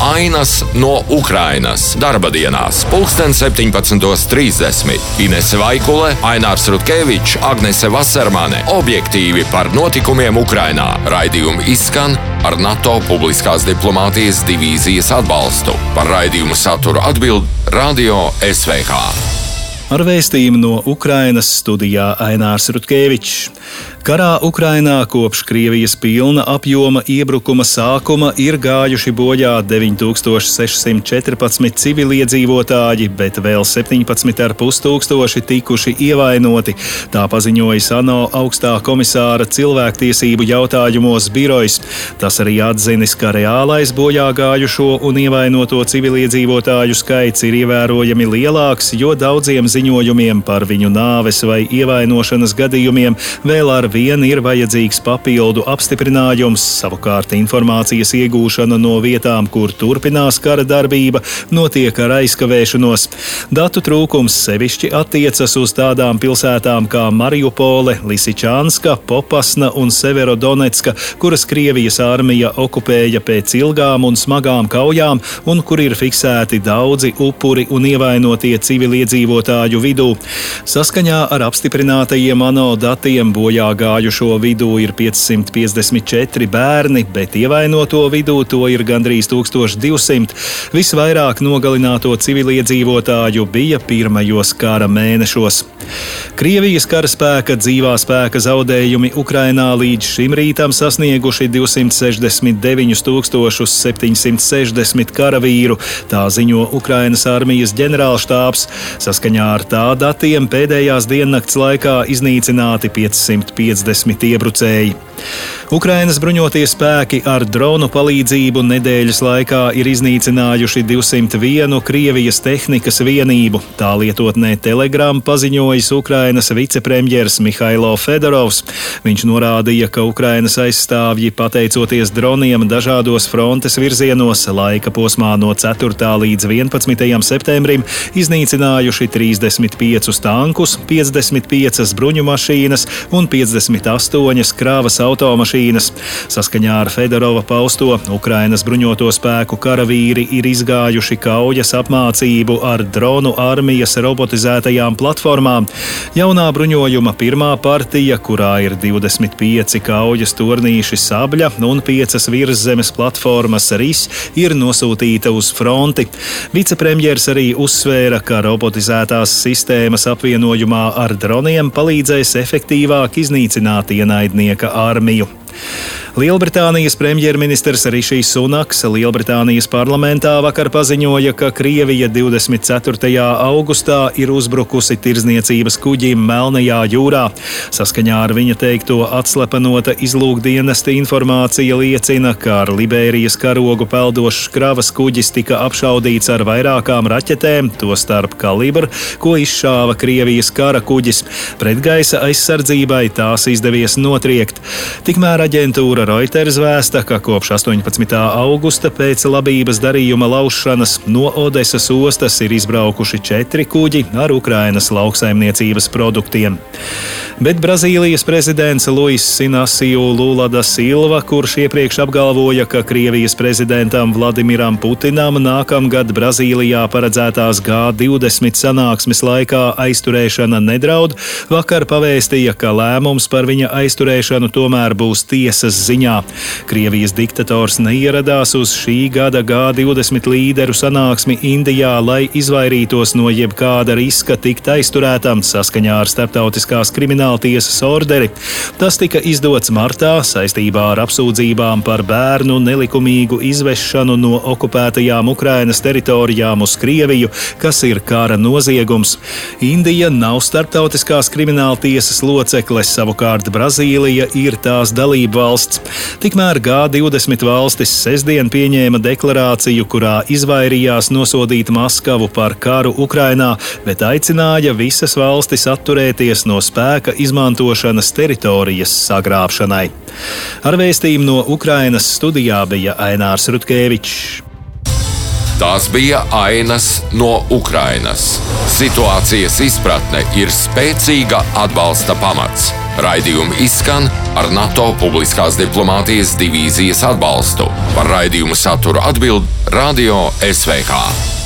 Ainas no Ukrainas. Darba dienās, pulksten 17.30. Inese Vaikule, Ainārs Rutkevičs, Agnese Vasarmane. Objektīvi par notikumiem Ukrainā. Raidījumi izskan ar NATO publiskās diplomātijas divīzijas atbalstu. Par raidījumu saturu atbild Radio SVH. Ar vēstījumu no Ukrainas studijā Ainārs Rutkevičs. Karā Ukrainā kopš Krievijas pilna apjoma iebrukuma sākuma ir gājuši bojā 9614 civiliedzīvotāji, bet vēl 17,5 tūkstoši tikuši ievainoti. Tā paziņoja ANO augstā komisāra cilvēktiesību jautājumos birojs. Tas arī atzinis, ka reālais bojā gājušo un ievainoto civiliedzīvotāju skaits ir ievērojami lielāks, jo daudziem ziņojumiem par viņu nāves vai ievainošanas gadījumiem vēl ar vien ir vajadzīgs papildu apstiprinājums, savukārt informācijas iegūšana no vietām, kur turpinās kara darbība, notiek ar aizkavēšanos. Datu trūkums sevišķi attiecas uz tādām pilsētām kā Mariupole, Lisičānska, Popasna un Severodonetska, kuras Krievijas armija okupēja pēc ilgām un smagām kaujām, un kur ir fiksēti daudzi upuri un ievainotie civiliedzīvotāju vidū. Saskaņā ar apstiprinātajiem ANO datiem bojā gājušo vidū ir 554 bērni, bet ievainoto vidū to ir gandrīz 1200. Visvairāk nogalināto civiliedzīvotāju bija pirmajos kara mēnešos. Krievijas karaspēka dzīvā spēka zaudējumi Ukrainā līdz šim rītam sasnieguši 269 760 karavīru, tā ziņo Ukrainas armijas ģenerālštābs. Saskaņā ar tā datiem pēdējās diennakts laikā iznīcināti 550 iebrucēji. Ukrainas bruņotie spēki ar dronu palīdzību nedēļas laikā ir iznīcinājuši 201 Krievijas tehnikas vienību. Tā lietotnē Telegram paziņojis Ukrainas vicepremjers Mihailo Fedorovs. Viņš norādīja, ka Ukrainas aizstāvji, pateicoties droniem dažādos frontes virzienos, laika posmā no 4. līdz 11. septembrim iznīcinājuši 35 tankus, 55 bruņu mašīnas un 58 krāvas automašīnas mašīnas. Saskaņā ar Fedorova pausto, Ukrainas bruņoto spēku karavīri ir izgājuši kaujas apmācību ar dronu armijas robotizētajām platformām. Jaunā bruņojuma pirmā partija, kurā ir 25 kaujas turnīši sabļa un 5 virszemes platformas RIS, ir nosūtīta uz fronti. Vicepremjers arī uzsvēra, ka robotizētās sistēmas apvienojumā ar droniem palīdzēs efektīvāk iznīcināt ienaidnieka armiju. Lielbritānijas premjerministrs Rišijs Sunaks Lielbritānijas parlamentā vakar paziņoja, ka Krievija 24. augustā ir uzbrukusi tirzniecības kuģim Melnajā jūrā. Saskaņā ar viņa teikto atslepenota izlūkdienesta informācija liecina, ka ar Liberijas karogu peldošs kravas kuģis tika apšaudīts ar vairākām raķetēm, tostarp kalibru, ko izšāva Krievijas kara kuģis. Pretgaisa aizsardzībai tās izdevies notriekt. Tikmēr aģentūra Reuters vēsta, ka kopš 18. augusta pēc labības darījuma laušanas no Odesas ostas ir izbraukuši četri kuģi ar Ukrainas lauksaimniecības produktiem. Bet Brazīlijas prezidents Luis Sinasiju Lula da Silva, kurš iepriekš apgalvoja, ka Krievijas prezidentam Vladimiram Putinam nākamgad Brazīlijā paredzētās G20 sanāksmes laikā aizturēšana nedraud, vakar pavēstīja, ka lēmums par viņa aizturēšanu tomēr būs tiesas ziņā. Krievijas diktators neieradās uz šī gada G20 līderu sanāksmi Indijā, lai izvairītos no jebkāda riska tikt aizturētam saskaņā ar starptautiskās krimināla tiesas orderi. Tas tika izdots martā saistībā ar apsūdzībām par bērnu nelikumīgu izvešanu no okupētajām Ukrainas teritorijām uz Krieviju, kas ir kara noziegums. Indija nav starptautiskās krimināla tiesas locekle, savukārt Brazīlija ir tās dalība valsts. Tikmēr G20 valstis sestdien pieņēma deklarāciju, kurā izvairījās nosodīt Maskavu par karu Ukrainā, bet aicināja visas valstis atturēties no spēka izmantošanas teritorijas sagrābšanai. Ar vēstījumu no Ukrainas studijā bija Ainārs Rutkevičs. Tās bija ainas no Ukrainas. Situācijas izpratne ir spēcīga atbalsta pamats. Raidījumi izskan ar NATO publiskās diplomātijas divīzijas atbalstu. Par raidījumu saturu atbild Radio SVH.